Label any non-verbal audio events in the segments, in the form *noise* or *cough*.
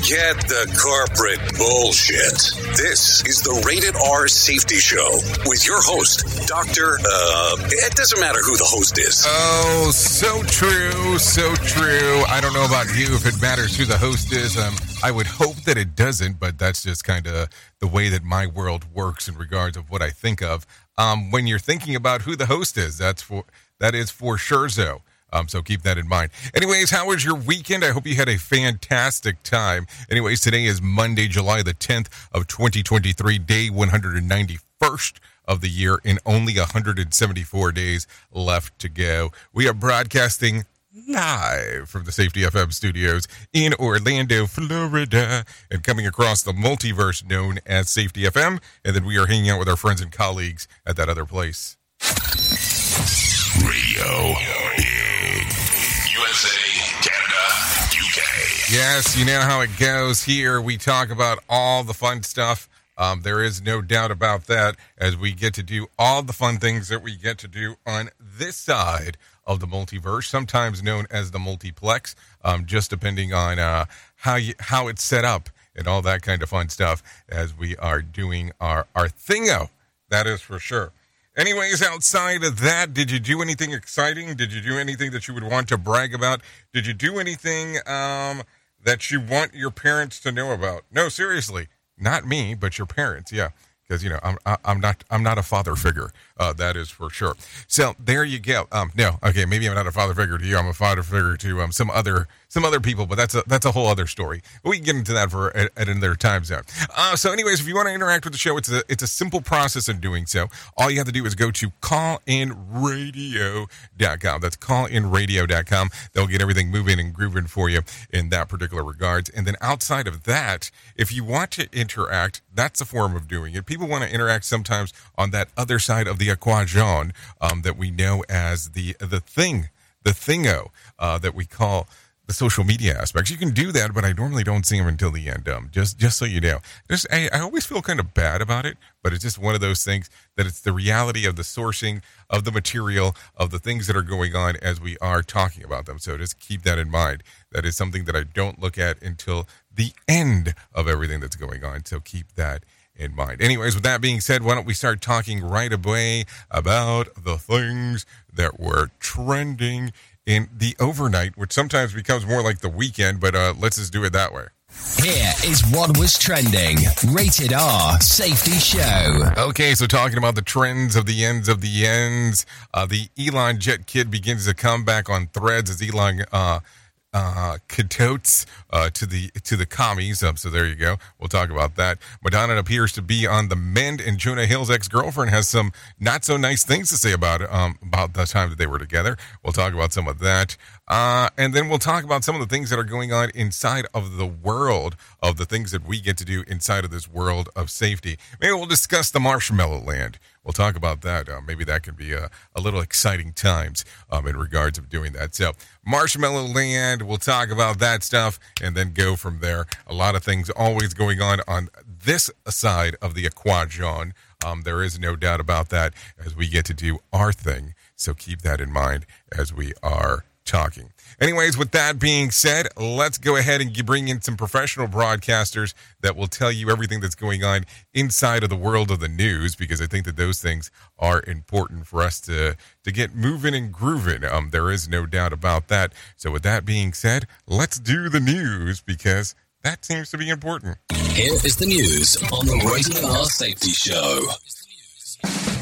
Forget the corporate bullshit. This is the Rated R Safety Show with your host, Dr. Uh, it doesn't matter who the host is. Oh, so true, so true. I don't know about you if it matters who the host is. Um, I would hope that it doesn't, but that's just kind of the way that my world works in regards of what I think of. Um, when you're thinking about who the host is, that's for that is for sure so. Um, so keep that in mind. Anyways, how was your weekend? I hope you had a fantastic time. Anyways, today is Monday, July the 10th of 2023, day 191st of the year, and only 174 days left to go. We are broadcasting live from the Safety FM studios in Orlando, Florida, and coming across the multiverse known as Safety FM. And then we are hanging out with our friends and colleagues at that other place. Radio Yes, you know how it goes here. We talk about all the fun stuff. Um, there is no doubt about that as we get to do all the fun things that we get to do on this side of the multiverse, sometimes known as the multiplex, um, just depending on uh, how you, how it's set up and all that kind of fun stuff as we are doing our, our thingo. That is for sure. Anyways, outside of that, did you do anything exciting? Did you do anything that you would want to brag about? Did you do anything um, that you want your parents to know about? No, seriously, not me, but your parents. Yeah, because you know I'm I'm not I'm not a father figure. Uh, that is for sure. So there you go. Um, no, okay, maybe I'm not a father figure to you. I'm a father figure to um, some other some other people, but that's a that's a whole other story. We can get into that for at, at another time zone. Uh, so, anyways, if you want to interact with the show, it's a it's a simple process of doing so. All you have to do is go to callinradio.com. That's callinradio.com. They'll get everything moving and grooving for you in that particular regards. And then outside of that, if you want to interact, that's a form of doing it. People want to interact sometimes on that other side of the equation um, that we know as the the thing, the thingo uh, that we call the social media aspects. You can do that, but I normally don't see them until the end. Um, just just so you know, just I, I always feel kind of bad about it, but it's just one of those things that it's the reality of the sourcing of the material of the things that are going on as we are talking about them. So just keep that in mind. That is something that I don't look at until the end of everything that's going on. So keep that in mind. Anyways, with that being said, why don't we start talking right away about the things that were trending in the overnight, which sometimes becomes more like the weekend, but uh, let's just do it that way. Here is what was trending. Rated R Safety Show. Okay, so talking about the trends of the ends of the ends, uh, the Elon Jet Kid begins to come back on threads as Elon uh, uh, uh, to the to the commies. Um, so there you go. We'll talk about that. Madonna appears to be on the mend, and Jonah Hill's ex girlfriend has some not so nice things to say about um, about the time that they were together. We'll talk about some of that, uh, and then we'll talk about some of the things that are going on inside of the world of the things that we get to do inside of this world of safety. Maybe we'll discuss the Marshmallow Land we'll talk about that. Uh, maybe that can be a, a little exciting times um, in regards of doing that. So, Marshmallow Land, we'll talk about that stuff and then go from there. A lot of things always going on on this side of the Aquajon. Um, there is no doubt about that as we get to do our thing. So keep that in mind as we are talking. Anyways, with that being said, let's go ahead and bring in some professional broadcasters that will tell you everything that's going on inside of the world of the news because I think that those things are important for us to to get moving and grooving. Um, there is no doubt about that. So, with that being said, let's do the news because that seems to be important. Here is the news on the Rated R Safety Show.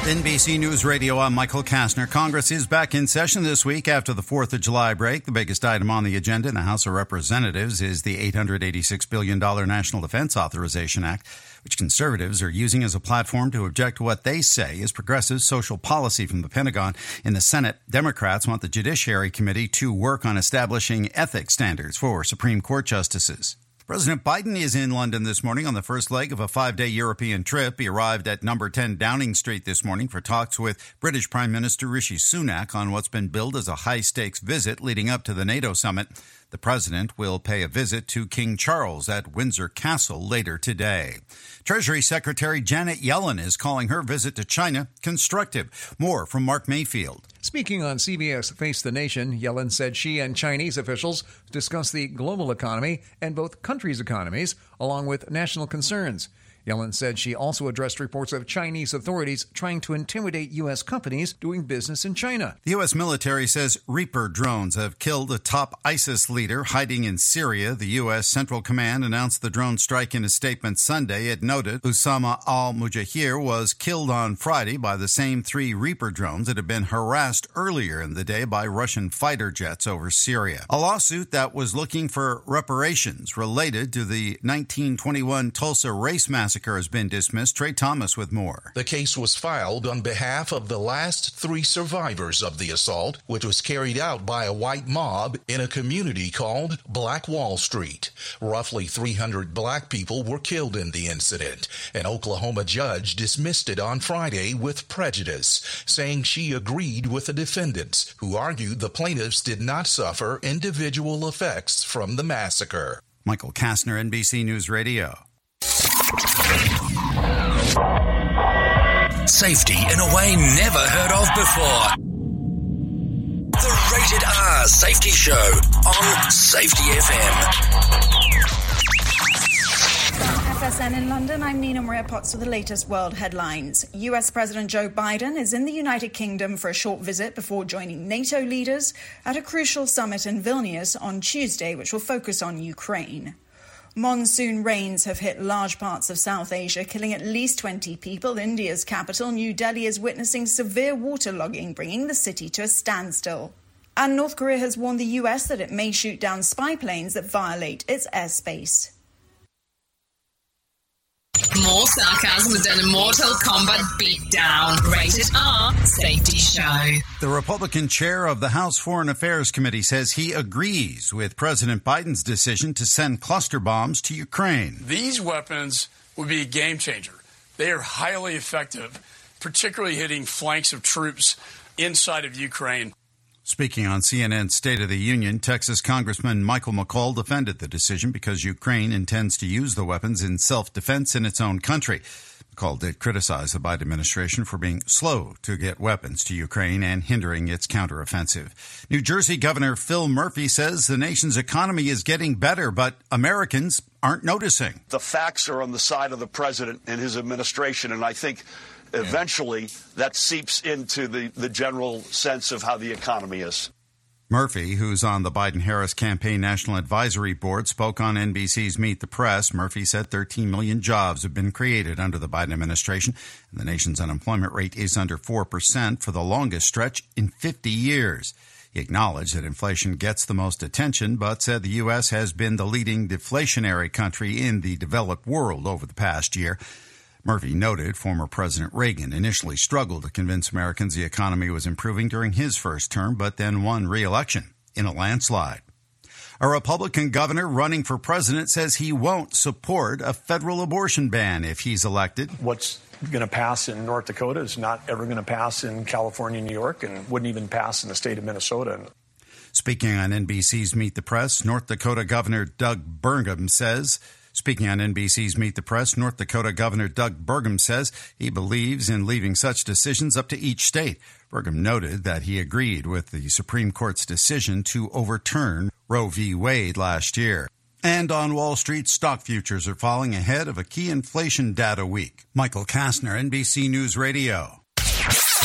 NBC News Radio, I'm Michael Kastner. Congress is back in session this week after the 4th of July break. The biggest item on the agenda in the House of Representatives is the $886 billion National Defense Authorization Act, which conservatives are using as a platform to object to what they say is progressive social policy from the Pentagon. In the Senate, Democrats want the Judiciary Committee to work on establishing ethics standards for Supreme Court justices. President Biden is in London this morning on the first leg of a five day European trip. He arrived at number 10 Downing Street this morning for talks with British Prime Minister Rishi Sunak on what's been billed as a high stakes visit leading up to the NATO summit. The president will pay a visit to King Charles at Windsor Castle later today. Treasury Secretary Janet Yellen is calling her visit to China constructive. More from Mark Mayfield. Speaking on CBS Face the Nation, Yellen said she and Chinese officials discussed the global economy and both countries' economies, along with national concerns. Yellen said she also addressed reports of Chinese authorities trying to intimidate U.S. companies doing business in China. The U.S. military says Reaper drones have killed a top ISIS leader hiding in Syria. The U.S. Central Command announced the drone strike in a statement Sunday. It noted Usama al Muhajir was killed on Friday by the same three Reaper drones that had been harassed earlier in the day by Russian fighter jets over Syria. A lawsuit that was looking for reparations related to the 1921 Tulsa race massacre massacre has been dismissed. Trey Thomas with more. The case was filed on behalf of the last three survivors of the assault, which was carried out by a white mob in a community called Black Wall Street. Roughly 300 black people were killed in the incident. An Oklahoma judge dismissed it on Friday with prejudice, saying she agreed with the defendants, who argued the plaintiffs did not suffer individual effects from the massacre. Michael Kastner, NBC News Radio. Safety in a way never heard of before. The Rated R Safety Show on Safety FM. FSN in London, I'm Nina Maria Potts with the latest world headlines. US President Joe Biden is in the United Kingdom for a short visit before joining NATO leaders at a crucial summit in Vilnius on Tuesday, which will focus on Ukraine. Monsoon rains have hit large parts of South Asia, killing at least 20 people. India's capital, New Delhi, is witnessing severe waterlogging, bringing the city to a standstill. And North Korea has warned the US that it may shoot down spy planes that violate its airspace. More sarcasm than a Mortal Kombat beatdown. Rated R Safety Show. The Republican chair of the House Foreign Affairs Committee says he agrees with President Biden's decision to send cluster bombs to Ukraine. These weapons would be a game changer. They are highly effective, particularly hitting flanks of troops inside of Ukraine. Speaking on CNN's State of the Union, Texas Congressman Michael McCaul defended the decision because Ukraine intends to use the weapons in self defense in its own country. McCaul did criticize the Biden administration for being slow to get weapons to Ukraine and hindering its counteroffensive. New Jersey Governor Phil Murphy says the nation's economy is getting better, but Americans aren't noticing. The facts are on the side of the president and his administration, and I think eventually that seeps into the, the general sense of how the economy is. Murphy, who's on the Biden Harris Campaign National Advisory Board, spoke on NBC's Meet the Press. Murphy said 13 million jobs have been created under the Biden administration, and the nation's unemployment rate is under 4% for the longest stretch in 50 years. He acknowledged that inflation gets the most attention, but said the U.S. has been the leading deflationary country in the developed world over the past year. Murphy noted former President Reagan initially struggled to convince Americans the economy was improving during his first term, but then won re-election in a landslide. A Republican governor running for president says he won't support a federal abortion ban if he's elected. What's going to pass in North Dakota is not ever going to pass in California, New York, and wouldn't even pass in the state of Minnesota. Speaking on NBC's Meet the Press, North Dakota Governor Doug Burgum says Speaking on NBC's Meet the Press, North Dakota Governor Doug Burgum says he believes in leaving such decisions up to each state. Burgum noted that he agreed with the Supreme Court's decision to overturn Roe v. Wade last year. And on Wall Street, stock futures are falling ahead of a key inflation data week. Michael Kastner, NBC News Radio.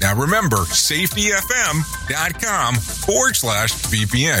Now remember, safetyfm.com forward slash VPN.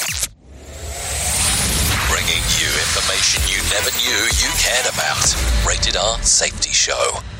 Never knew you cared about. Rated R Safety Show.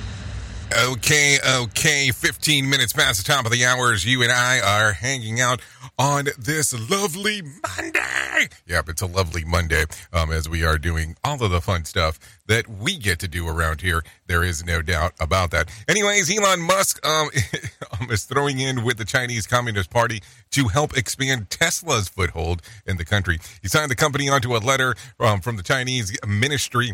Okay, okay. 15 minutes past the top of the hour as you and I are hanging out on this lovely Monday. Yep, it's a lovely Monday um, as we are doing all of the fun stuff that we get to do around here. There is no doubt about that. Anyways, Elon Musk um, *laughs* is throwing in with the Chinese Communist Party to help expand Tesla's foothold in the country. He signed the company onto a letter um, from the Chinese Ministry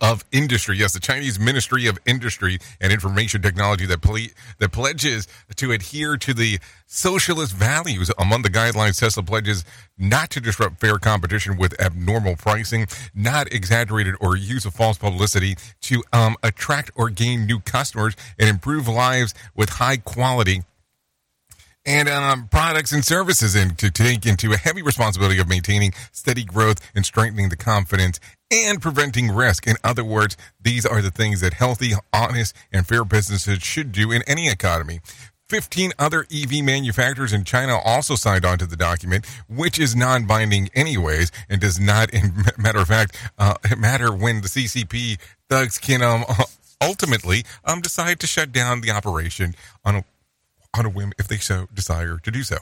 of industry. Yes, the Chinese Ministry of Industry and Information Technology that ple- that pledges to adhere to the socialist values. Among the guidelines, Tesla pledges not to disrupt fair competition with abnormal pricing, not exaggerated or use of false publicity to um, attract or gain new customers, and improve lives with high quality and um, products and services and to take into a heavy responsibility of maintaining steady growth and strengthening the confidence and preventing risk. In other words, these are the things that healthy, honest, and fair businesses should do in any economy. 15 other EV manufacturers in China also signed on to the document, which is non binding anyways and does not, in *laughs* matter of fact, uh, matter when the CCP thugs can um, *laughs* ultimately um, decide to shut down the operation on a on a whim if they so desire to do so.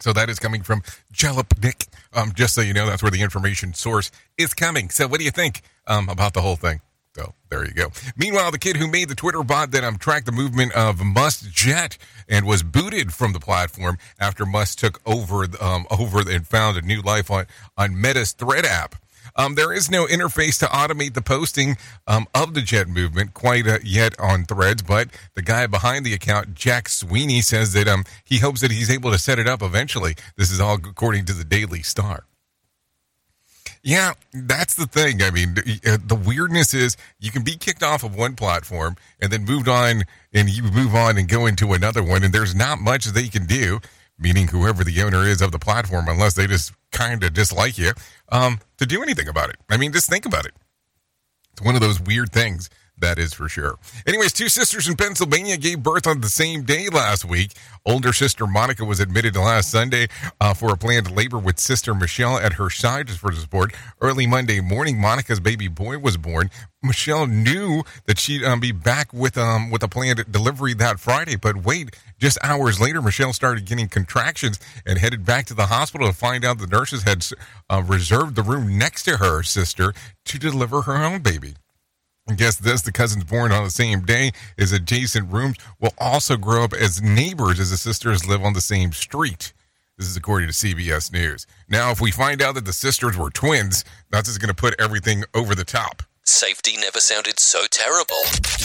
So that is coming from Jalopnik. Um, just so you know, that's where the information source is coming. So what do you think um, about the whole thing? So there you go. Meanwhile, the kid who made the Twitter bot that um, tracked the movement of Musk Jet and was booted from the platform after Musk took over um, over and found a new life on on Meta's Thread app. Um, there is no interface to automate the posting um, of the jet movement quite uh, yet on threads, but the guy behind the account, Jack Sweeney, says that um, he hopes that he's able to set it up eventually. This is all according to the Daily Star. Yeah, that's the thing. I mean, uh, the weirdness is you can be kicked off of one platform and then moved on, and you move on and go into another one, and there's not much they can do meaning whoever the owner is of the platform, unless they just kind of dislike you, um, to do anything about it. I mean, just think about it. It's one of those weird things. That is for sure. Anyways, two sisters in Pennsylvania gave birth on the same day last week. Older sister Monica was admitted last Sunday uh, for a planned labor with sister Michelle at her side for support. Early Monday morning, Monica's baby boy was born. Michelle knew that she'd um, be back with um with a planned delivery that Friday, but wait, just hours later, Michelle started getting contractions and headed back to the hospital to find out the nurses had uh, reserved the room next to her sister to deliver her own baby. Guess this the cousins born on the same day as adjacent rooms will also grow up as neighbors as the sisters live on the same street. This is according to CBS News. Now, if we find out that the sisters were twins, that's just going to put everything over the top. Safety never sounded so terrible.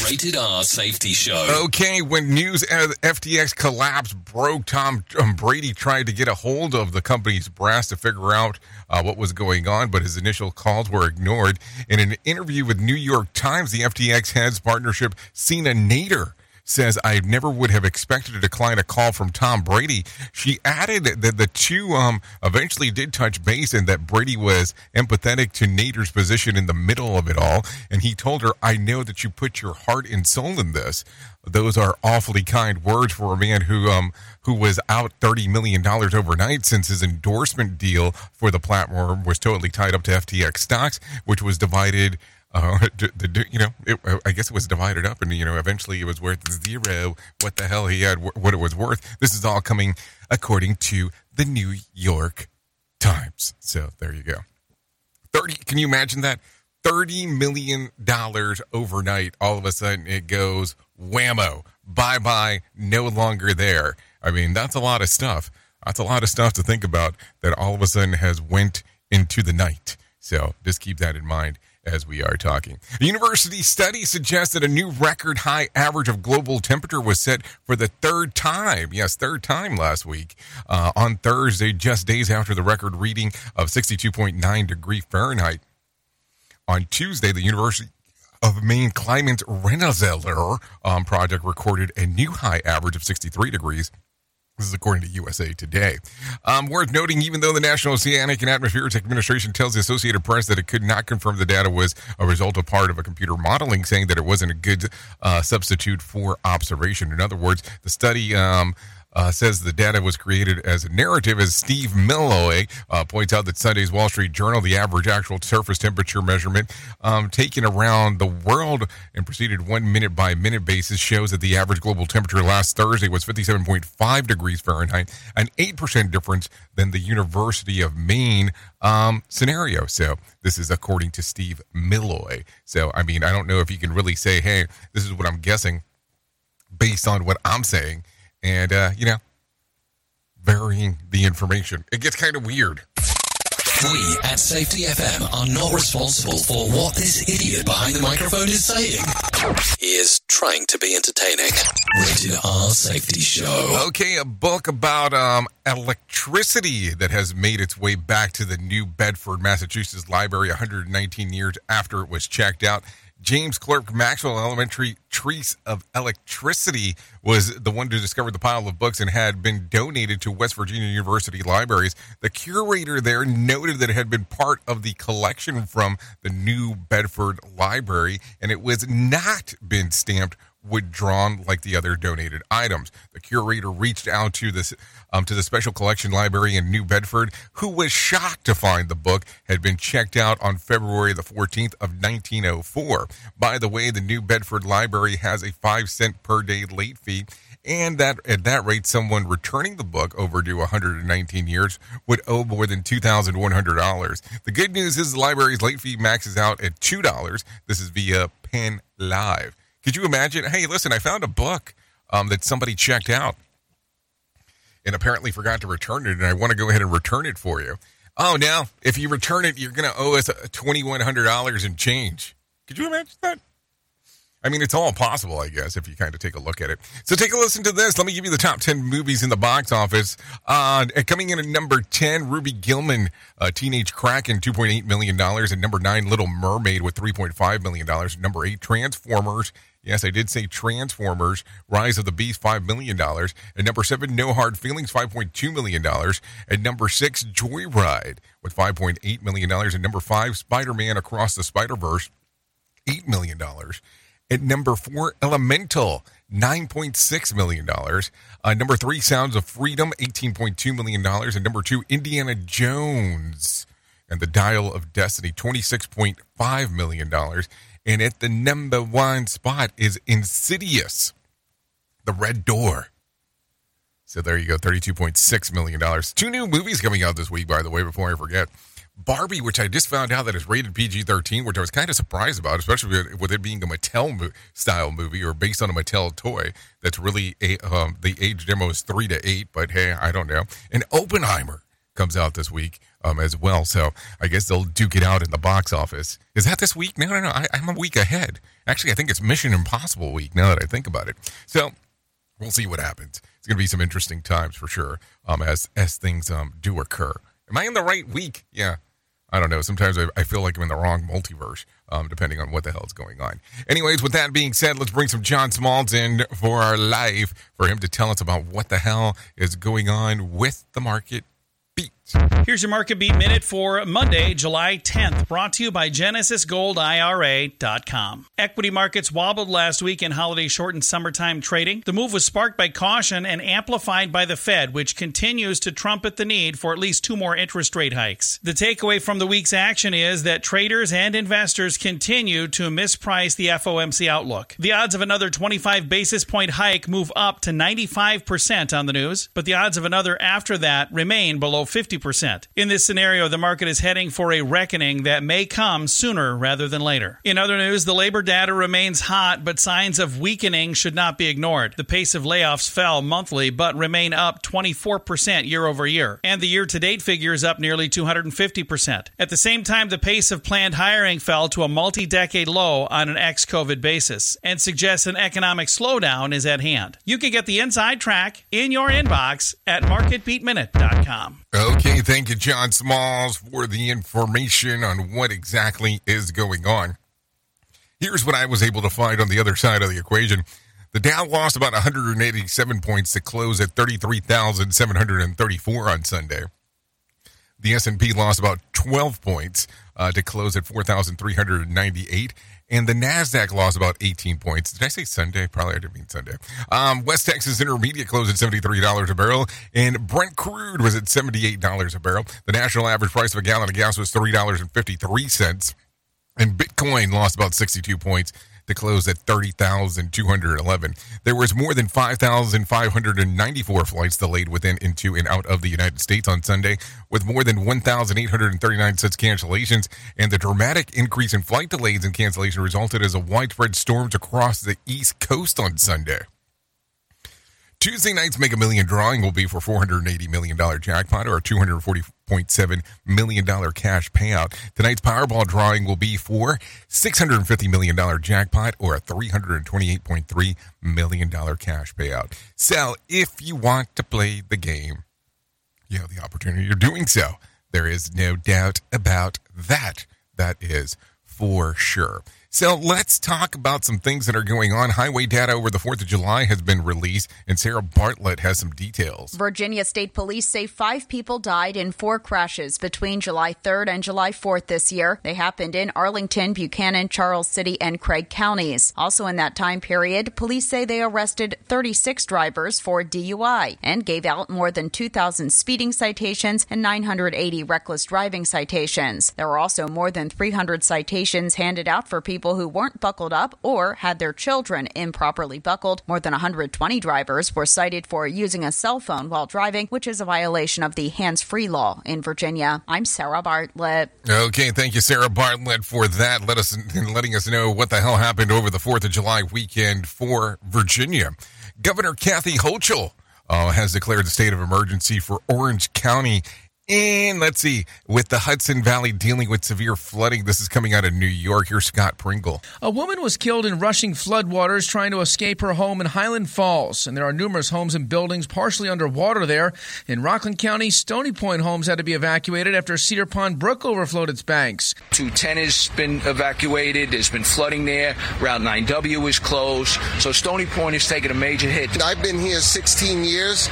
Rated R Safety Show. Okay, when news of FTX collapse broke, Tom um, Brady tried to get a hold of the company's brass to figure out uh, what was going on, but his initial calls were ignored. In an interview with New York Times, the FTX heads partnership, Sina Nader, says, I never would have expected to decline a call from Tom Brady. She added that the two um, eventually did touch base and that Brady was empathetic to Nader's position in the middle of it all. And he told her, I know that you put your heart and soul in this. Those are awfully kind words for a man who um who was out thirty million dollars overnight since his endorsement deal for the platform was totally tied up to FTX stocks, which was divided *laughs* uh, you know, it, I guess it was divided up, and you know, eventually it was worth zero. What the hell he had, what it was worth. This is all coming according to the New York Times. So there you go. Thirty. Can you imagine that? Thirty million dollars overnight. All of a sudden, it goes whammo. Bye bye. No longer there. I mean, that's a lot of stuff. That's a lot of stuff to think about. That all of a sudden has went into the night. So just keep that in mind as we are talking. A university study suggests that a new record high average of global temperature was set for the third time. Yes, third time last week uh, on Thursday, just days after the record reading of 62.9 degree Fahrenheit. On Tuesday, the University of Maine Climate Reanalyzer um, project recorded a new high average of 63 degrees. This is according to USA Today. Um, worth noting, even though the National Oceanic and Atmospheric Administration tells the Associated Press that it could not confirm the data was a result of part of a computer modeling, saying that it wasn't a good uh, substitute for observation. In other words, the study um, uh, says the data was created as a narrative. As Steve Milloy uh, points out that Sunday's Wall Street Journal, the average actual surface temperature measurement um, taken around the world and proceeded one minute by minute basis shows that the average global temperature last Thursday was 57.5 degrees Fahrenheit, an 8% difference than the University of Maine um, scenario. So this is according to Steve Milloy. So, I mean, I don't know if you can really say, hey, this is what I'm guessing based on what I'm saying. And, uh, you know, varying the information. It gets kind of weird. We at Safety FM are not responsible for what this idiot behind the microphone is saying. He is trying to be entertaining. Rated R Safety Show. Okay, a book about um, electricity that has made its way back to the New Bedford, Massachusetts library 119 years after it was checked out. James Clerk Maxwell Elementary Treatise of Electricity was the one who discovered the pile of books and had been donated to West Virginia University Libraries. The curator there noted that it had been part of the collection from the New Bedford Library and it was not been stamped withdrawn like the other donated items. The curator reached out to this um, to the Special Collection Library in New Bedford, who was shocked to find the book had been checked out on February the 14th of 1904. By the way, the New Bedford Library has a five cent per day late fee. And that at that rate, someone returning the book overdue 119 years would owe more than $2,100. The good news is the library's late fee maxes out at $2. This is via Penn Live. Could you imagine? Hey, listen, I found a book um, that somebody checked out and apparently forgot to return it, and I want to go ahead and return it for you. Oh, now if you return it, you're going to owe us twenty one hundred dollars in change. Could you imagine that? I mean, it's all possible, I guess, if you kind of take a look at it. So take a listen to this. Let me give you the top 10 movies in the box office. Uh, coming in at number 10, Ruby Gillman, uh, Teenage Kraken, $2.8 million. And number 9, Little Mermaid with $3.5 million. Number 8, Transformers, Yes, I did say Transformers, Rise of the Beast, $5 million. At number seven, No Hard Feelings, $5.2 million. At number six, Joyride with $5.8 million. At number five, Spider Man Across the Spider Verse, $8 million. At number four, Elemental, $9.6 million. Uh, number three, Sounds of Freedom, $18.2 million. And number two, Indiana Jones and the Dial of Destiny, $26.5 million. And at the number one spot is Insidious, The Red Door. So there you go, $32.6 million. Two new movies coming out this week, by the way, before I forget. Barbie, which I just found out that is rated PG 13, which I was kind of surprised about, especially with it being a Mattel style movie or based on a Mattel toy. That's really, a, um, the age demo is three to eight, but hey, I don't know. And Oppenheimer comes out this week um, as well. So I guess they'll duke it out in the box office. Is that this week? No, no, no. I, I'm a week ahead. Actually, I think it's Mission Impossible week now that I think about it. So we'll see what happens. It's going to be some interesting times for sure um, as as things um, do occur. Am I in the right week? Yeah. I don't know. Sometimes I, I feel like I'm in the wrong multiverse, um, depending on what the hell is going on. Anyways, with that being said, let's bring some John Smalls in for our live for him to tell us about what the hell is going on with the market. Here's your market beat minute for Monday, July 10th, brought to you by GenesisGoldIRA.com. Equity markets wobbled last week in holiday shortened summertime trading. The move was sparked by caution and amplified by the Fed, which continues to trumpet the need for at least two more interest rate hikes. The takeaway from the week's action is that traders and investors continue to misprice the FOMC outlook. The odds of another 25 basis point hike move up to 95% on the news, but the odds of another after that remain below 50%. In this scenario, the market is heading for a reckoning that may come sooner rather than later. In other news, the labor data remains hot, but signs of weakening should not be ignored. The pace of layoffs fell monthly, but remain up 24% year over year, and the year to date figure is up nearly 250%. At the same time, the pace of planned hiring fell to a multi decade low on an ex COVID basis and suggests an economic slowdown is at hand. You can get the inside track in your inbox at marketbeatminute.com. Okay, thank you, John Smalls, for the information on what exactly is going on. Here's what I was able to find on the other side of the equation. The Dow lost about 187 points to close at 33,734 on Sunday. The S&P lost about 12 points uh, to close at 4,398, and the NASDAQ lost about 18 points. Did I say Sunday? Probably I didn't mean Sunday. Um, West Texas Intermediate closed at $73 a barrel, and Brent crude was at $78 a barrel. The national average price of a gallon of gas was $3.53, and Bitcoin lost about 62 points to close at 30,211. There was more than 5,594 flights delayed within, into, and out of the United States on Sunday, with more than 1,839 such cancellations. And the dramatic increase in flight delays and cancellation resulted as a widespread storms across the East Coast on Sunday. Tuesday night's Mega Million drawing will be for $480 million jackpot or a $240.7 million cash payout. Tonight's Powerball drawing will be for $650 million jackpot or a $328.3 million cash payout. So if you want to play the game, you have the opportunity of doing so. There is no doubt about that. That is for sure. So let's talk about some things that are going on. Highway data over the 4th of July has been released, and Sarah Bartlett has some details. Virginia State Police say five people died in four crashes between July 3rd and July 4th this year. They happened in Arlington, Buchanan, Charles City, and Craig counties. Also in that time period, police say they arrested 36 drivers for DUI and gave out more than 2,000 speeding citations and 980 reckless driving citations. There were also more than 300 citations handed out for people people who weren't buckled up or had their children improperly buckled. More than 120 drivers were cited for using a cell phone while driving, which is a violation of the hands free law in Virginia. I'm Sarah Bartlett. Okay, thank you, Sarah Bartlett, for that. Let us letting us know what the hell happened over the Fourth of July weekend for Virginia. Governor Kathy Hochul uh, has declared the state of emergency for Orange County and let's see, with the Hudson Valley dealing with severe flooding, this is coming out of New York. Here's Scott Pringle. A woman was killed in rushing floodwaters trying to escape her home in Highland Falls, and there are numerous homes and buildings partially underwater there. In Rockland County, Stony Point homes had to be evacuated after Cedar Pond Brook overflowed its banks. 210 has been evacuated. There's been flooding there. Route 9W is closed. So Stony Point has taken a major hit. I've been here 16 years.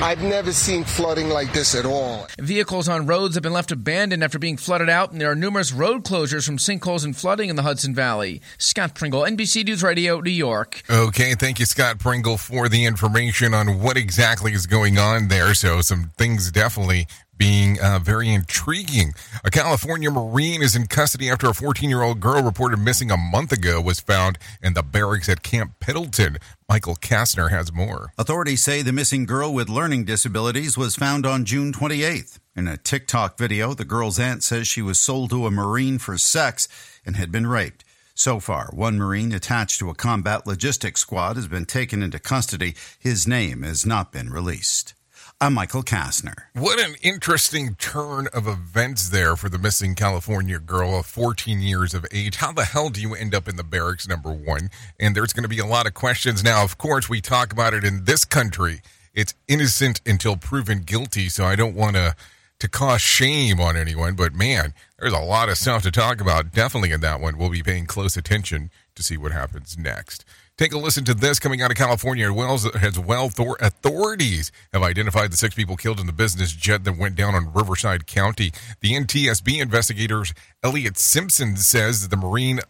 I've never seen flooding like this at all. Vehicles on roads have been left abandoned after being flooded out, and there are numerous road closures from sinkholes and flooding in the Hudson Valley. Scott Pringle, NBC News Radio, New York. Okay, thank you, Scott Pringle, for the information on what exactly is going on there. So, some things definitely being uh, very intriguing. A California Marine is in custody after a 14 year old girl reported missing a month ago was found in the barracks at Camp Pendleton. Michael Kastner has more. Authorities say the missing girl with learning disabilities was found on June 28th. In a TikTok video, the girl's aunt says she was sold to a Marine for sex and had been raped. So far, one Marine attached to a combat logistics squad has been taken into custody. His name has not been released. I'm Michael Kastner. What an interesting turn of events there for the missing California girl of 14 years of age. How the hell do you end up in the barracks, number one? And there's going to be a lot of questions. Now, of course, we talk about it in this country. It's innocent until proven guilty, so I don't want to to cause shame on anyone, but man, there's a lot of stuff to talk about. Definitely in that one. We'll be paying close attention to see what happens next. Take a listen to this coming out of California as well. Authorities have identified the six people killed in the business jet that went down on Riverside County. The NTSB investigators, Elliot Simpson, says that the Marine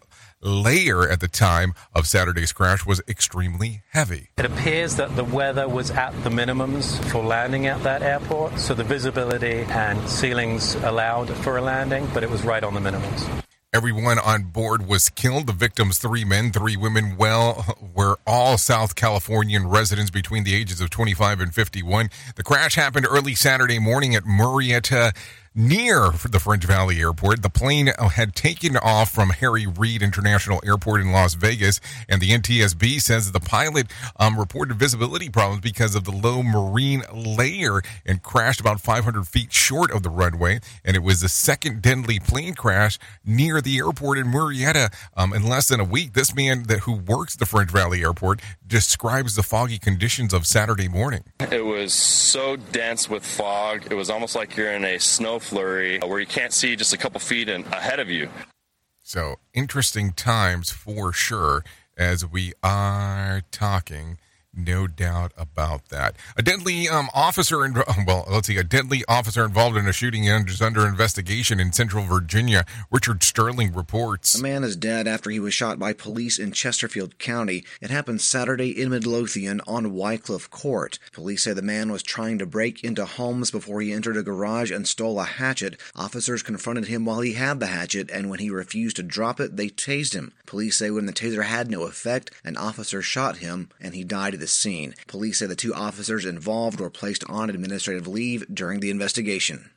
layer at the time of Saturday's crash was extremely heavy. It appears that the weather was at the minimums for landing at that airport, so the visibility and ceilings allowed for a landing, but it was right on the minimums. Everyone on board was killed. The victims, three men, three women, well, were all South Californian residents between the ages of 25 and 51. The crash happened early Saturday morning at Murrieta near the French Valley Airport. The plane had taken off from Harry Reid International Airport in Las Vegas, and the NTSB says the pilot um, reported visibility problems because of the low marine layer and crashed about 500 feet short of the runway. And it was the second deadly plane crash near the airport in Murrieta um, in less than a week. This man that who works the French Valley Airport describes the foggy conditions of Saturday morning. It was so dense with fog. It was almost like you're in a snow flurry uh, where you can't see just a couple feet in, ahead of you. So, interesting times for sure as we are talking No doubt about that. A deadly um, officer, in, *laughs* well, let's see, a deadly officer involved in a shooting is under investigation in Central Virginia. Richard Sterling reports. A man is dead after he was shot by police in Chesterfield County. It happened Saturday in Midlothian on Wycliffe Court. Police say the man was trying to break into homes before he entered a garage and stole a hatchet. Officers confronted him while he had the hatchet, and when he refused to drop it, they tased him. Police say when the taser had no effect, an officer shot him, and he died the scene. Police say the two officers involved were placed on administrative leave during the investigation.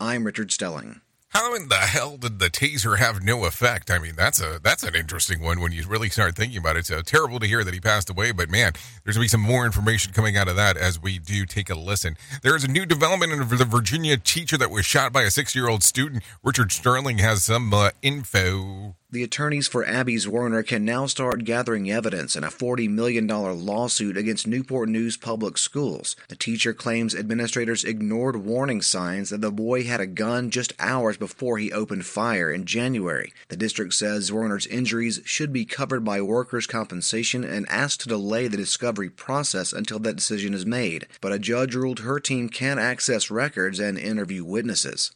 I'm Richard Stelling. How in the hell did the taser have no effect? I mean, that's a that's an interesting one when you really start thinking about it. It's uh, terrible to hear that he passed away, but man, there's gonna be some more information coming out of that as we do take a listen. There is a new development in the Virginia teacher that was shot by a six year old student. Richard Sterling has some uh, info. The attorneys for Abby's Zwerner can now start gathering evidence in a $40 million lawsuit against Newport News Public Schools. The teacher claims administrators ignored warning signs that the boy had a gun just hours before he opened fire in January. The district says Zwerner's injuries should be covered by workers' compensation and asked to delay the discovery process until that decision is made. But a judge ruled her team can access records and interview witnesses.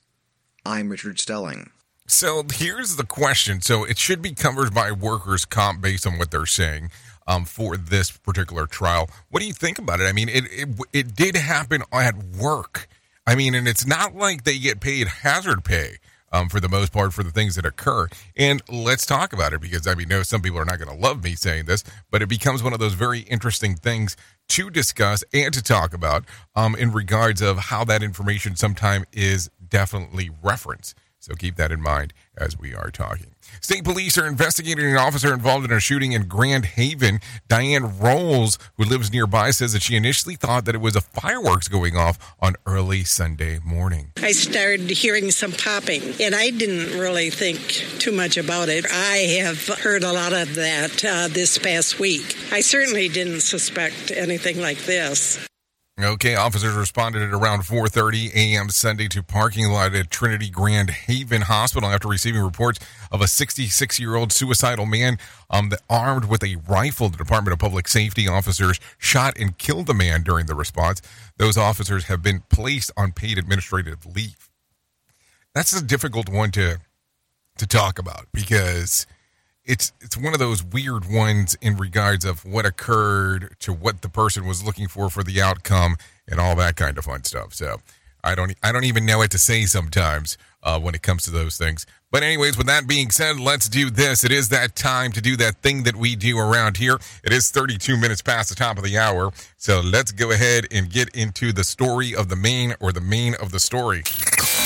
I'm Richard Stelling. So here's the question. So it should be covered by workers' comp based on what they're saying um, for this particular trial. What do you think about it? I mean, it, it it did happen at work. I mean, and it's not like they get paid hazard pay. Um, for the most part, for the things that occur. And let's talk about it because I mean, no, some people are not going to love me saying this, but it becomes one of those very interesting things to discuss and to talk about um, in regards of how that information sometime is definitely referenced. So keep that in mind as we are talking. State police are investigating an officer involved in a shooting in Grand Haven. Diane Rolls, who lives nearby, says that she initially thought that it was a fireworks going off on early Sunday morning. I started hearing some popping, and I didn't really think too much about it. I have heard a lot of that uh, this past week. I certainly didn't suspect anything like this. Okay, officers responded at around 4:30 a.m. Sunday to parking lot at Trinity Grand Haven Hospital after receiving reports of a 66-year-old suicidal man um, that armed with a rifle. The Department of Public Safety officers shot and killed the man during the response. Those officers have been placed on paid administrative leave. That's a difficult one to to talk about because it's it's one of those weird ones in regards of what occurred to what the person was looking for for the outcome and all that kind of fun stuff. So I don't I don't even know what to say sometimes uh, when it comes to those things. But anyways, with that being said, let's do this. It is that time to do that thing that we do around here. It is 32 minutes past the top of the hour. So let's go ahead and get into the story of the main or the main of the story.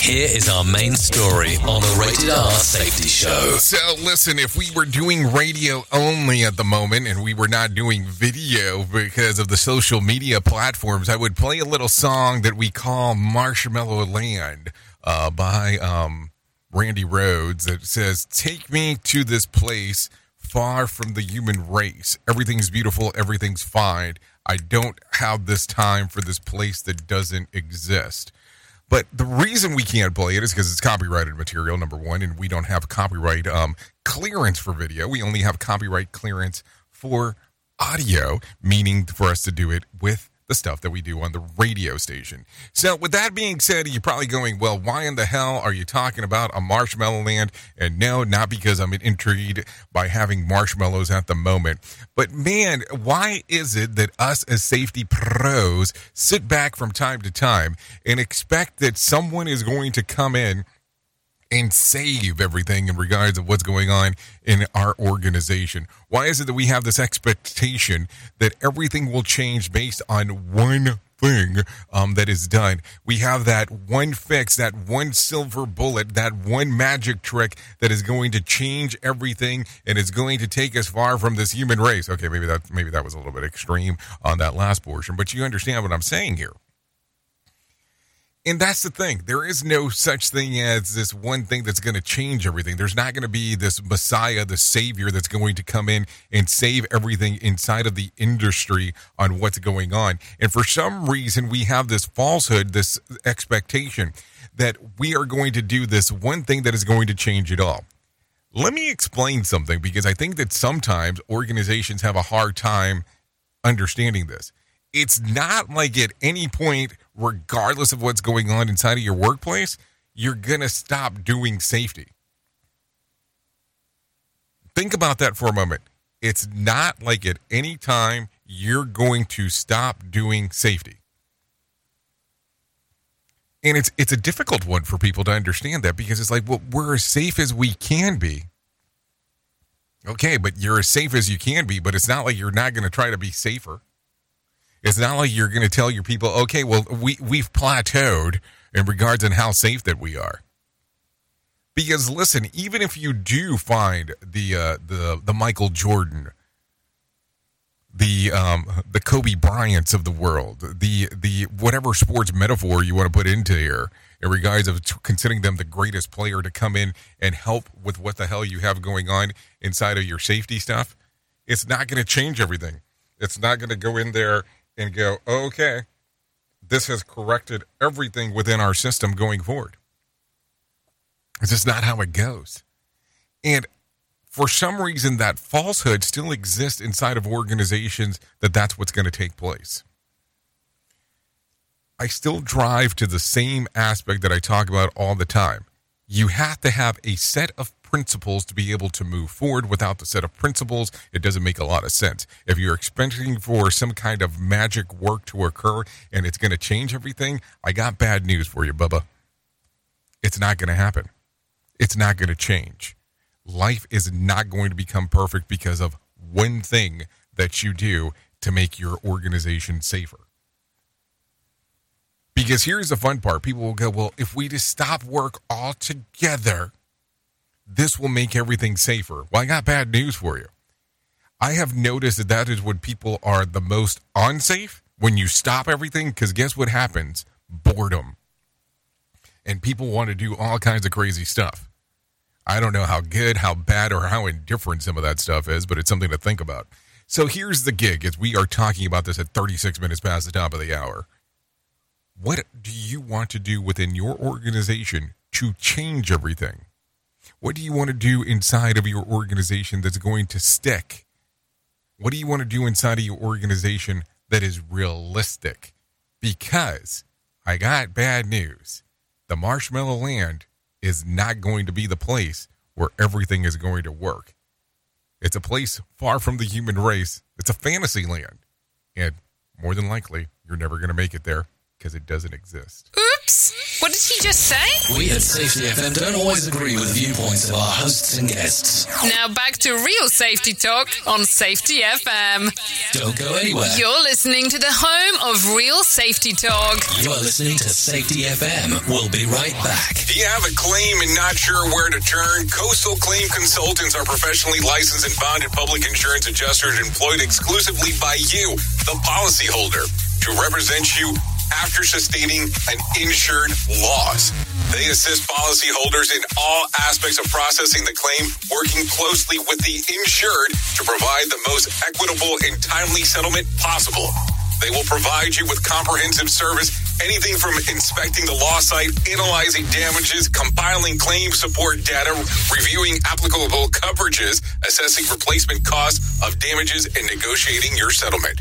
Here is our main story on the Rated R Safety Show. So, listen, if we were doing radio only at the moment and we were not doing video because of the social media platforms, I would play a little song that we call Marshmallow Land uh, by um, Randy Rhoads that says, Take me to this place far from the human race. Everything's beautiful, everything's fine. I don't have this time for this place that doesn't exist. But the reason we can't play it is because it's copyrighted material, number one, and we don't have copyright um, clearance for video. We only have copyright clearance for audio, meaning for us to do it with the stuff that we do on the radio station. So, with that being said, you're probably going, well, why in the hell are you talking about a marshmallow land? And no, not because I'm intrigued by having marshmallows at the moment. But man, why is it that us as safety pros sit back from time to time and expect that someone is going to come in? And save everything in regards of what's going on in our organization? Why is it that we have this expectation that everything will change based on one thing um, that is done? We have that one fix, that one silver bullet, that one magic trick that is going to change everything and is going to take us far from this human race. Okay, maybe that maybe that was a little bit extreme on that last portion, but you understand what I'm saying here. And that's the thing. There is no such thing as this one thing that's going to change everything. There's not going to be this Messiah, the Savior that's going to come in and save everything inside of the industry on what's going on. And for some reason, we have this falsehood, this expectation that we are going to do this one thing that is going to change it all. Let me explain something because I think that sometimes organizations have a hard time understanding this. It's not like at any point, regardless of what's going on inside of your workplace, you're going to stop doing safety. Think about that for a moment. It's not like at any time you're going to stop doing safety. And it's it's a difficult one for people to understand that because it's like, well, we're as safe as we can be. Okay, but you're as safe as you can be, but it's not like you're not going to try to be safer. It's not like you're going to tell your people, okay, well, we we've plateaued in regards on how safe that we are. Because listen, even if you do find the uh, the the Michael Jordan, the um, the Kobe Bryants of the world, the the whatever sports metaphor you want to put into here in regards of considering them the greatest player to come in and help with what the hell you have going on inside of your safety stuff, it's not going to change everything. It's not going to go in there and go, oh, okay, this has corrected everything within our system going forward. It's just not how it goes. And for some reason, that falsehood still exists inside of organizations that that's what's going to take place. I still drive to the same aspect that I talk about all the time. You have to have a set of principles to be able to move forward. Without the set of principles, it doesn't make a lot of sense. If you're expecting for some kind of magic work to occur and it's going to change everything, I got bad news for you, Bubba. It's not going to happen. It's not going to change. Life is not going to become perfect because of one thing that you do to make your organization safer. Because here's the fun part people will go, well, if we just stop work altogether, this will make everything safer. Well, I got bad news for you. I have noticed that that is when people are the most unsafe when you stop everything. Because guess what happens? Boredom. And people want to do all kinds of crazy stuff. I don't know how good, how bad, or how indifferent some of that stuff is, but it's something to think about. So here's the gig as we are talking about this at 36 minutes past the top of the hour. What do you want to do within your organization to change everything? What do you want to do inside of your organization that's going to stick? What do you want to do inside of your organization that is realistic? Because I got bad news. The marshmallow land is not going to be the place where everything is going to work. It's a place far from the human race. It's a fantasy land. And more than likely, you're never going to make it there because it doesn't exist. Oops! What did he just say? We at Safety FM don't always agree with viewpoints of our hosts and guests. Now back to real safety talk on Safety FM. Don't go anywhere. You're listening to the home of real safety talk. You're listening to Safety FM. We'll be right back. Do you have a claim and not sure where to turn? Coastal Claim Consultants are professionally licensed and bonded public insurance adjusters employed exclusively by you, the policyholder, to represent you after sustaining an insured loss. They assist policyholders in all aspects of processing the claim, working closely with the insured to provide the most equitable and timely settlement possible. They will provide you with comprehensive service, anything from inspecting the loss site, analyzing damages, compiling claim support data, reviewing applicable coverages, assessing replacement costs of damages, and negotiating your settlement.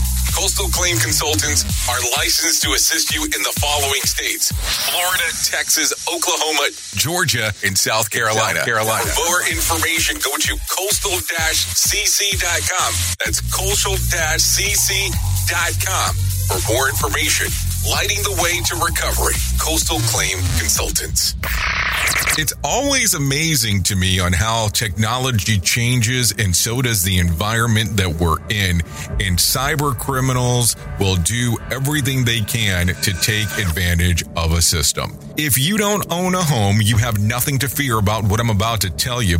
Coastal Claim Consultants are licensed to assist you in the following states Florida, Texas, Oklahoma, Georgia, and South Carolina. South Carolina. For more information, go to coastal cc.com. That's coastal cc.com for more information. Lighting the way to recovery. Coastal Claim Consultants. It's always amazing to me on how technology changes and so does the environment that we're in. And cyber criminals will do everything they can to take advantage of a system. If you don't own a home, you have nothing to fear about what I'm about to tell you.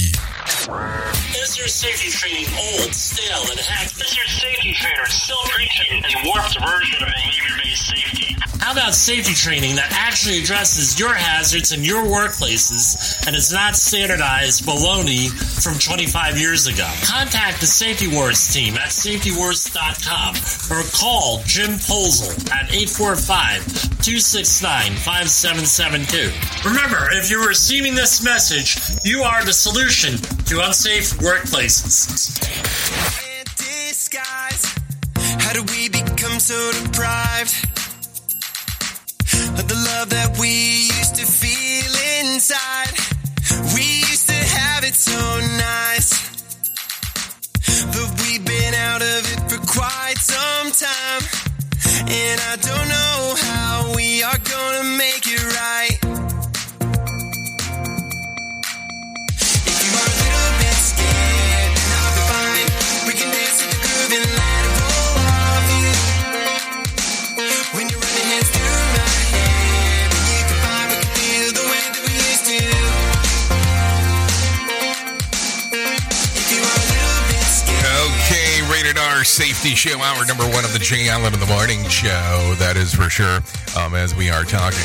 O-N-E. Is your safety training old, stale, and hacked? Is your safety trainer still preaching a warped version of behavior-based safety? How about safety training that actually addresses your hazards in your workplaces and is not standardized baloney from 25 years ago? Contact the Safety Wars team at safetywars.com or call Jim Posel at 845-269-5772. Remember, if you're receiving this message, you are the solution to unsafe workplaces. How do we become so deprived of the love that we used to feel inside? We used to have it so nice, but we've been out of it for quite some time, and I don't know how we are gonna make it right. R safety show, hour number one of the Jay Allen in the Morning Show. That is for sure, um, as we are talking.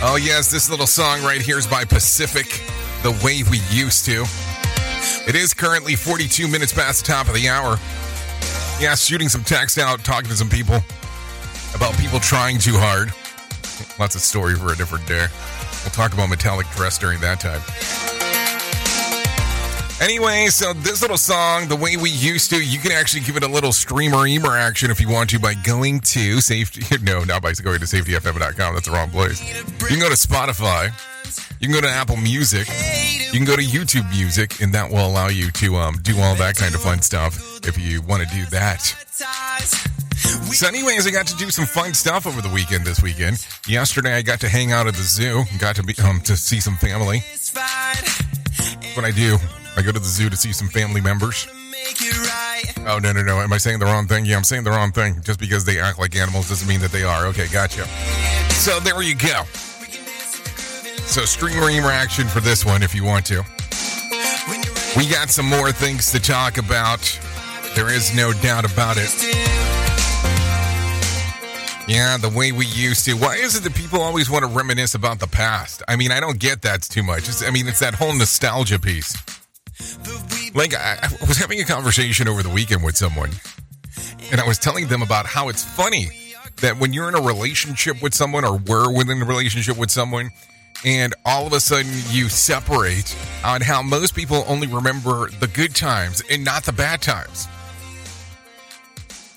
Oh, yes, this little song right here is by Pacific, The Way We Used to. It is currently 42 minutes past the top of the hour. Yeah, shooting some text out, talking to some people about people trying too hard. Lots of story for a different day. We'll talk about metallic dress during that time. Anyway, so this little song, the way we used to, you can actually give it a little streamer eamer action if you want to by going to safety. *laughs* No, not by going to safetyfm.com. That's the wrong place. You can go to Spotify. You can go to Apple Music. You can go to YouTube Music, and that will allow you to um, do all that kind of fun stuff if you want to do that. So, anyways, I got to do some fun stuff over the weekend. This weekend, yesterday, I got to hang out at the zoo. Got to be um, to see some family. What I do, I go to the zoo to see some family members. Oh no no no! Am I saying the wrong thing? Yeah, I'm saying the wrong thing. Just because they act like animals doesn't mean that they are. Okay, gotcha. So there you go. So stream reamer action for this one if you want to. We got some more things to talk about. There is no doubt about it. Yeah, the way we used to. Why is it that people always want to reminisce about the past? I mean, I don't get that too much. It's, I mean, it's that whole nostalgia piece. Like, I, I was having a conversation over the weekend with someone, and I was telling them about how it's funny that when you're in a relationship with someone or were within a relationship with someone, and all of a sudden you separate on how most people only remember the good times and not the bad times.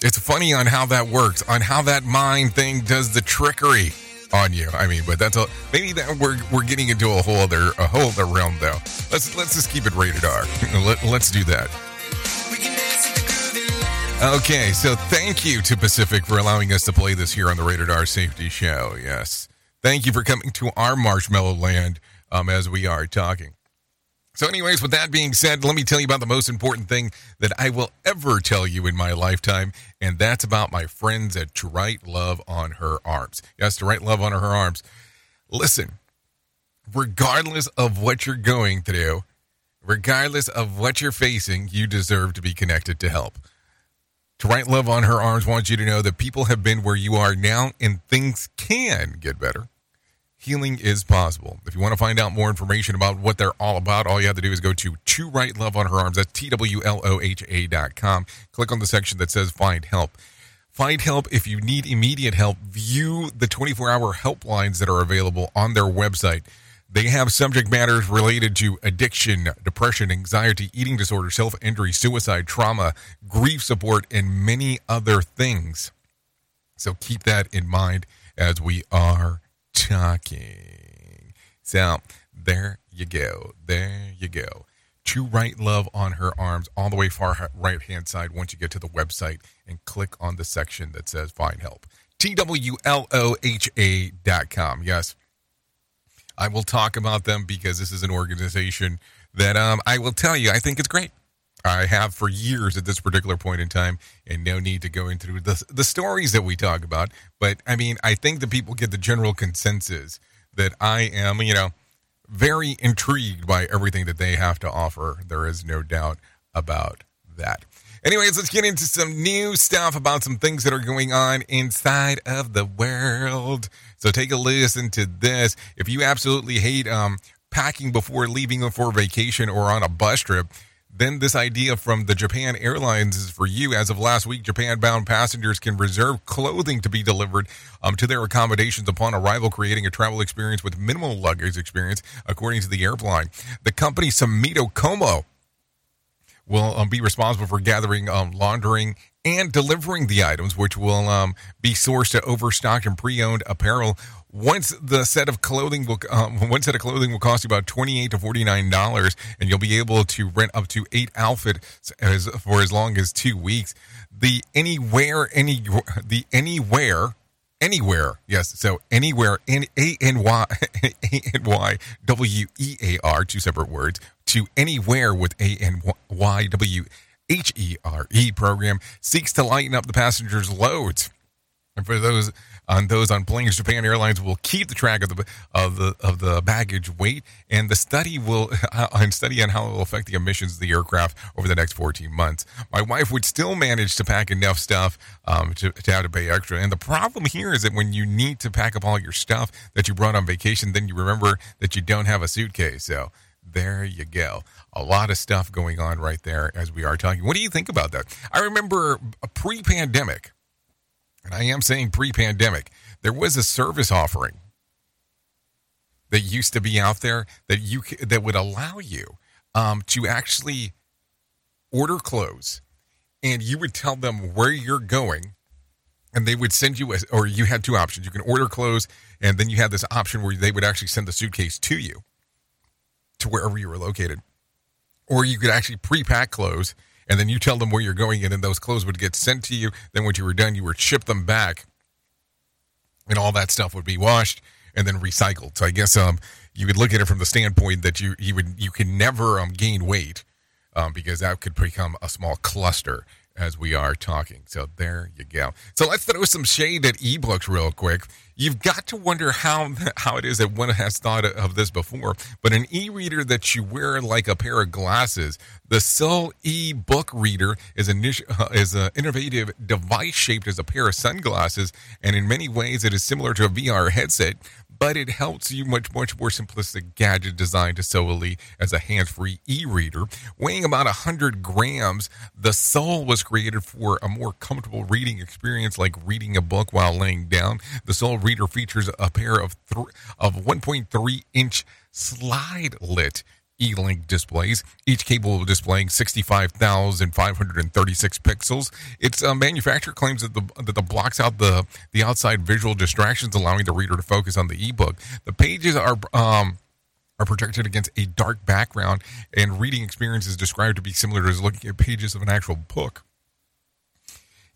It's funny on how that works, on how that mind thing does the trickery on you. I mean, but that's a maybe that we're we're getting into a whole other a whole other realm though. Let's let's just keep it rated R. *laughs* Let, let's do that. Okay, so thank you to Pacific for allowing us to play this here on the Rated R Safety Show. Yes. Thank you for coming to our marshmallow land um, as we are talking. So, anyways, with that being said, let me tell you about the most important thing that I will ever tell you in my lifetime, and that's about my friends at To Write Love on Her Arms. Yes, To Write Love on Her Arms. Listen, regardless of what you're going through, regardless of what you're facing, you deserve to be connected to help. To Write Love on Her Arms wants you to know that people have been where you are now and things can get better. Healing is possible. If you want to find out more information about what they're all about, all you have to do is go to To Write Love on Her Arms. That's T W L O H A dot com. Click on the section that says Find Help. Find help if you need immediate help. View the 24 hour helplines that are available on their website. They have subject matters related to addiction, depression, anxiety, eating disorder, self injury, suicide, trauma, grief support, and many other things. So keep that in mind as we are talking. So there you go. There you go. To write love on her arms, all the way far right hand side once you get to the website and click on the section that says find help. T W L O H A dot com. Yes. I will talk about them because this is an organization that um, I will tell you, I think it's great. I have for years at this particular point in time, and no need to go into the, the stories that we talk about. But I mean, I think that people get the general consensus that I am, you know, very intrigued by everything that they have to offer. There is no doubt about that. Anyways, let's get into some new stuff about some things that are going on inside of the world. So take a listen to this. If you absolutely hate um, packing before leaving for vacation or on a bus trip, then this idea from the Japan Airlines is for you. As of last week, Japan bound passengers can reserve clothing to be delivered um, to their accommodations upon arrival, creating a travel experience with minimal luggage experience, according to the airline. The company Sumitomo Como will um, be responsible for gathering, um, laundering, and delivering the items, which will um, be sourced to overstocked and pre-owned apparel. Once the set of clothing will, um, *laughs* one set of clothing will cost you about twenty-eight to forty-nine dollars, and you'll be able to rent up to eight outfits as, for as long as two weeks. The anywhere, any the anywhere anywhere. Yes, so anywhere, N A N Y *laughs* A N Y W E A R, two separate words, to anywhere with A N Y W H E R E program seeks to lighten up the passengers' loads. And for those on those on planes, Japan Airlines will keep the track of the of the of the baggage weight, and the study will *laughs* and study on how it will affect the emissions of the aircraft over the next 14 months. My wife would still manage to pack enough stuff um, to, to have to pay extra. And the problem here is that when you need to pack up all your stuff that you brought on vacation, then you remember that you don't have a suitcase. So there you go. A lot of stuff going on right there as we are talking. What do you think about that? I remember a pre pandemic, and I am saying pre pandemic, there was a service offering that used to be out there that you that would allow you um, to actually order clothes and you would tell them where you're going and they would send you a, or you had two options you can order clothes and then you had this option where they would actually send the suitcase to you to wherever you were located. Or you could actually pre-pack clothes and then you tell them where you're going and then those clothes would get sent to you. Then when you were done, you would ship them back and all that stuff would be washed and then recycled. So I guess um, you could look at it from the standpoint that you, you would you can never um, gain weight um, because that could become a small cluster as we are talking. So there you go. So let's throw some shade at ebooks real quick. You've got to wonder how how it is that one has thought of this before, but an e-reader that you wear like a pair of glasses. The Sol e-book reader is an uh, is an innovative device shaped as a pair of sunglasses, and in many ways it is similar to a VR headset but it helps you much, much more simplistic gadget designed to solely as a hands-free e-reader. Weighing about 100 grams, the Sol was created for a more comfortable reading experience like reading a book while laying down. The Sol reader features a pair of, th- of 1.3 inch slide lit E-Link displays, each capable of displaying 65,536 pixels. Its uh, manufacturer claims that the that the blocks out the the outside visual distractions, allowing the reader to focus on the ebook. The pages are um, are protected against a dark background, and reading experience is described to be similar to looking at pages of an actual book.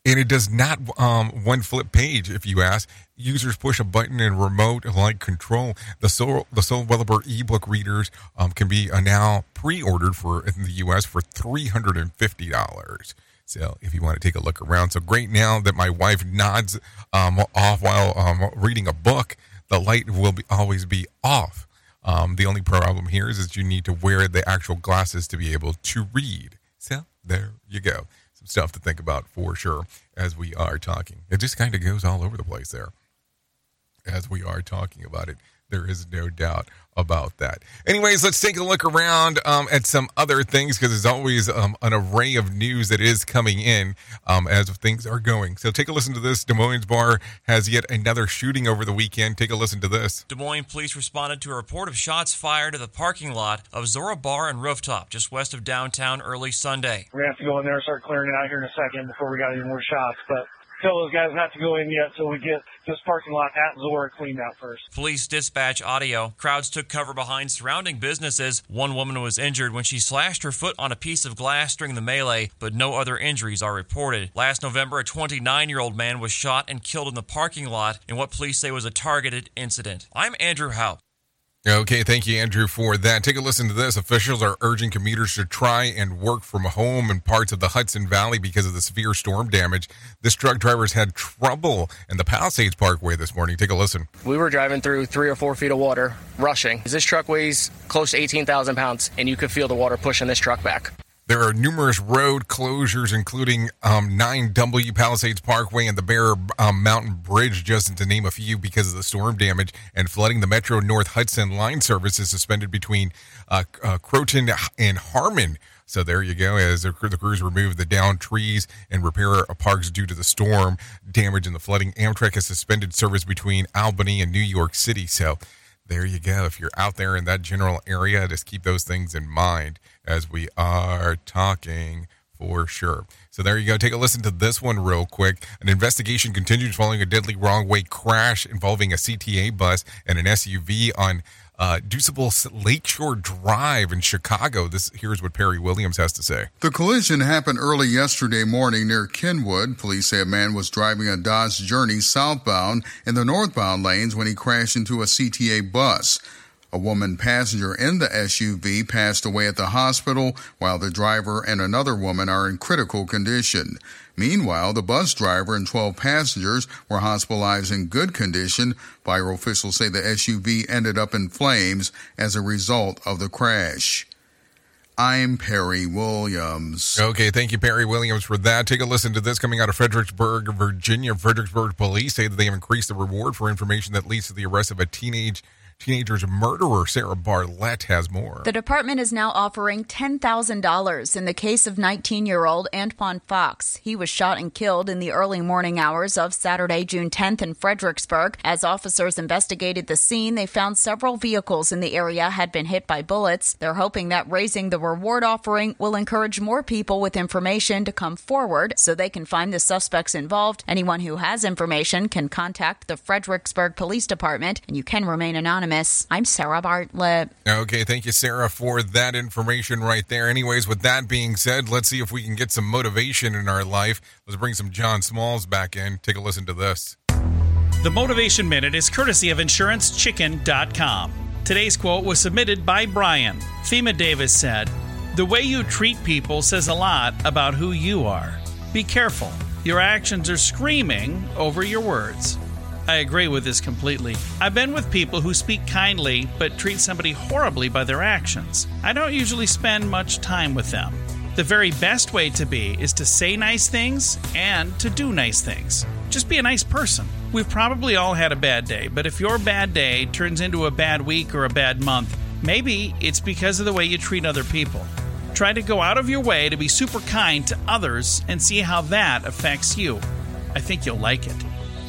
And it does not um, one flip page. If you ask, users push a button and remote like control. The Sol the Sol Weather ebook readers um, can be uh, now pre-ordered for in the U.S. for three hundred and fifty dollars. So if you want to take a look around, so great now that my wife nods um, off while um, reading a book, the light will be, always be off. Um, the only problem here is that you need to wear the actual glasses to be able to read. So there you go stuff to think about for sure as we are talking. It just kind of goes all over the place there as we are talking about it. There is no doubt about that. Anyways, let's take a look around um, at some other things because there's always um, an array of news that is coming in um, as things are going. So take a listen to this. Des Moines Bar has yet another shooting over the weekend. Take a listen to this. Des Moines police responded to a report of shots fired at the parking lot of Zora Bar and Rooftop just west of downtown early Sunday. We're going to have to go in there and start clearing it out here in a second before we got any more shots. But tell those guys not to go in yet so we get this parking lot at Zora cleaned out first. Police dispatch audio. Crowds took cover behind surrounding businesses. One woman was injured when she slashed her foot on a piece of glass during the melee, but no other injuries are reported. Last November, a 29 year old man was shot and killed in the parking lot in what police say was a targeted incident. I'm Andrew Howe. Okay, thank you, Andrew, for that. Take a listen to this. Officials are urging commuters to try and work from home in parts of the Hudson Valley because of the severe storm damage. This truck driver's had trouble in the Palisades Parkway this morning. Take a listen. We were driving through three or four feet of water, rushing. This truck weighs close to 18,000 pounds, and you could feel the water pushing this truck back. There are numerous road closures, including um, 9W Palisades Parkway and the Bear um, Mountain Bridge, just to name a few, because of the storm damage and flooding. The Metro North Hudson line service is suspended between uh, uh, Croton and Harmon. So there you go. As the, crews remove the downed trees and repair parks due to the storm damage and the flooding, Amtrak has suspended service between Albany and New York City. So there you go. If you're out there in that general area, just keep those things in mind as we are talking for sure. So there you go. Take a listen to this one real quick. An investigation continues following a deadly wrong way crash involving a CTA bus and an SUV on uh, DuSable Lakeshore Drive in Chicago. This here's what Perry Williams has to say. The collision happened early yesterday morning near Kenwood. Police say a man was driving a Dodge Journey southbound in the northbound lanes when he crashed into a CTA bus. A woman passenger in the SUV passed away at the hospital, while the driver and another woman are in critical condition. Meanwhile, the bus driver and 12 passengers were hospitalized in good condition. Fire officials say the SUV ended up in flames as a result of the crash. I'm Perry Williams. Okay, thank you, Perry Williams, for that. Take a listen to this coming out of Fredericksburg, Virginia. Fredericksburg police say that they have increased the reward for information that leads to the arrest of a teenage teenager's murderer. Sarah Bartlett has more. The department is now offering $10,000 in the case of 19 year old Antoine Fox. He was shot and killed in the early morning hours of Saturday, June 10th in Fredericksburg. As officers investigated the scene, they found several vehicles in the area had been hit by bullets. They're hoping that raising the reward offering will encourage more people with information to come forward so they can find the suspects involved. Anyone who has information can contact the Fredericksburg Police Department, and you can remain anonymous Anonymous. I'm Sarah Bartlett. Okay, thank you, Sarah, for that information right there. Anyways, with that being said, let's see if we can get some motivation in our life. Let's bring some John Smalls back in. Take a listen to this. The Motivation Minute is courtesy of InsuranceChicken.com. Today's quote was submitted by Brian. Thema Davis said, The way you treat people says a lot about who you are. Be careful. Your actions are screaming over your words. I agree with this completely. I've been with people who speak kindly but treat somebody horribly by their actions. I don't usually spend much time with them. The very best way to be is to say nice things and to do nice things. Just be a nice person. We've probably all had a bad day, but if your bad day turns into a bad week or a bad month, maybe it's because of the way you treat other people. Try to go out of your way to be super kind to others and see how that affects you. I think you'll like it.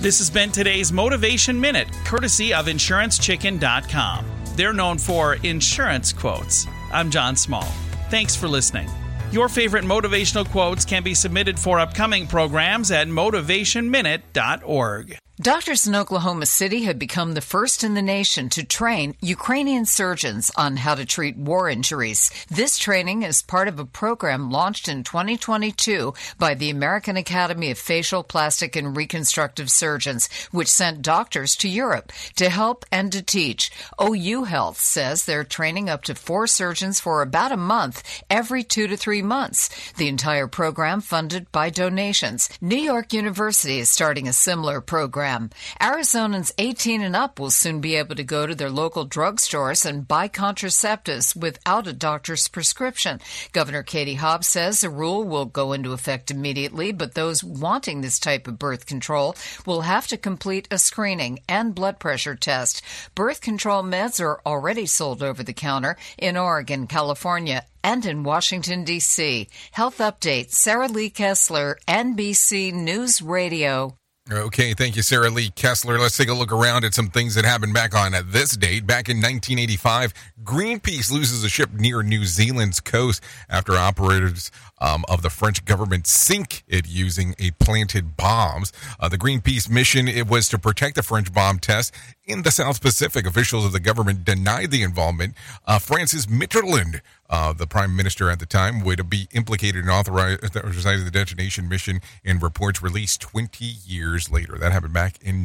This has been today's Motivation Minute, courtesy of InsuranceChicken.com. They're known for insurance quotes. I'm John Small. Thanks for listening. Your favorite motivational quotes can be submitted for upcoming programs at motivationminute.org. Doctors in Oklahoma City have become the first in the nation to train Ukrainian surgeons on how to treat war injuries. This training is part of a program launched in 2022 by the American Academy of Facial, Plastic, and Reconstructive Surgeons, which sent doctors to Europe to help and to teach. OU Health says they're training up to four surgeons for about a month every two to three months. The entire program funded by donations. New York University is starting a similar program program. Arizonans 18 and up will soon be able to go to their local drugstores and buy contraceptives without a doctor's prescription. Governor Katie Hobbs says the rule will go into effect immediately, but those wanting this type of birth control will have to complete a screening and blood pressure test. Birth control meds are already sold over the counter in Oregon, California, and in Washington, D.C. Health Update, Sarah Lee Kessler, NBC News Radio. Okay, thank you, Sarah Lee Kessler. Let's take a look around at some things that happened back on this date. Back in 1985, Greenpeace loses a ship near New Zealand's coast after operators um, of the French government sink it using a planted bombs. Uh, the Greenpeace mission it was to protect the French bomb test in the South Pacific. Officials of the government denied the involvement. Uh, Francis Mitterrand uh, the prime minister at the time would be implicated in authorizing the detonation mission in reports released 20 years later. That happened back in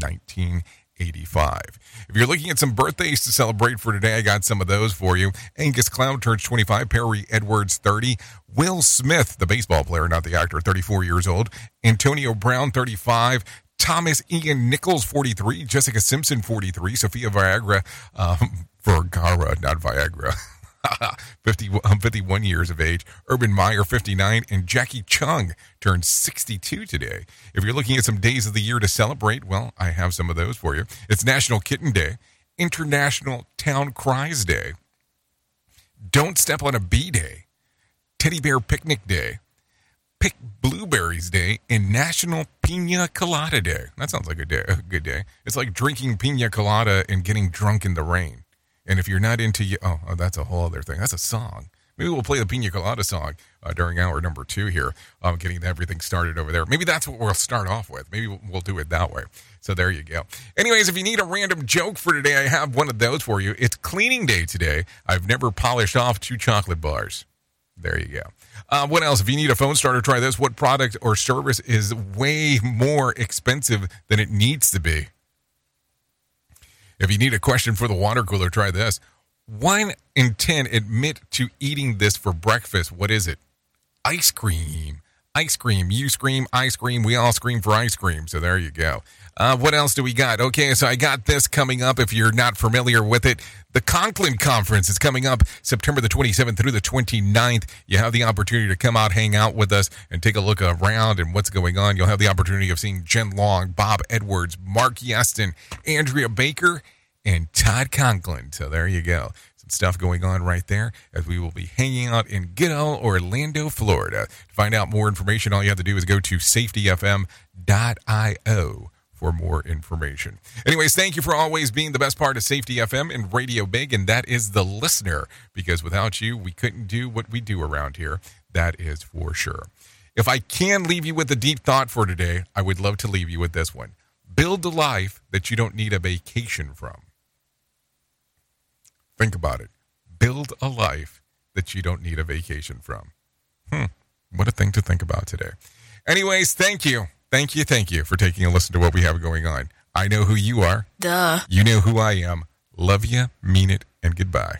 1985. If you're looking at some birthdays to celebrate for today, I got some of those for you. Angus Cloud turns 25, Perrie Edwards 30, Will Smith, the baseball player, not the actor, 34 years old, Antonio Brown 35, Thomas Ian Nichols, 43, Jessica Simpson, 43, Sophia Viagra, um, Vergara, not Viagra. *laughs* *laughs* 50, um, 51 years of age. Urban Meyer, 59, and Jackie Chung turned 62 today. If you're looking at some days of the year to celebrate, well, I have some of those for you. It's National Kitten Day, International Town Cries Day, Don't Step on a Bee Day, Teddy Bear Picnic Day, Pick Blueberries Day, and National Pina Colada Day. That sounds like a day, a good day. It's like drinking pina colada and getting drunk in the rain. And if you're not into, oh, oh, that's a whole other thing. That's a song. Maybe we'll play the Pina Colada song uh, during hour number two here, um, getting everything started over there. Maybe that's what we'll start off with. Maybe we'll, we'll do it that way. So there you go. Anyways, if you need a random joke for today, I have one of those for you. It's cleaning day today. I've never polished off two chocolate bars. There you go. Uh, what else? If you need a phone starter, try this. What product or service is way more expensive than it needs to be? If you need a question for the water cooler, try this. One in 10 admit to eating this for breakfast. What is it? Ice cream. Ice cream. You scream, ice cream. We all scream for ice cream. So there you go. Uh, what else do we got? Okay, so I got this coming up. If you're not familiar with it, the Conklin Conference is coming up September the 27th through the 29th. You have the opportunity to come out, hang out with us, and take a look around and what's going on. You'll have the opportunity of seeing Jen Long, Bob Edwards, Mark Yeston, Andrea Baker, and Todd Conklin. So there you go. Some stuff going on right there as we will be hanging out in good old Orlando, Florida. To find out more information, all you have to do is go to safetyfm.io for more information. Anyways, thank you for always being the best part of Safety FM and Radio Big, and that is the listener, because without you, we couldn't do what we do around here. That is for sure. If I can leave you with a deep thought for today, I would love to leave you with this one. Build a life that you don't need a vacation from. Think about it. Build a life that you don't need a vacation from. Hmm. What a thing to think about today. Anyways, thank you. Thank you, thank you for taking a listen to what we have going on. I know who you are. Duh. You know who I am. Love you, mean it, and goodbye.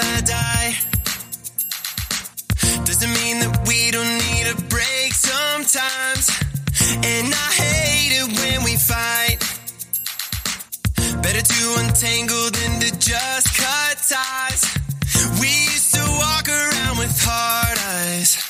till I die. Doesn't mean that we don't need a break sometimes. And I hate it when we fight. Better to untangle than to just cut ties. We used to walk around with hard eyes.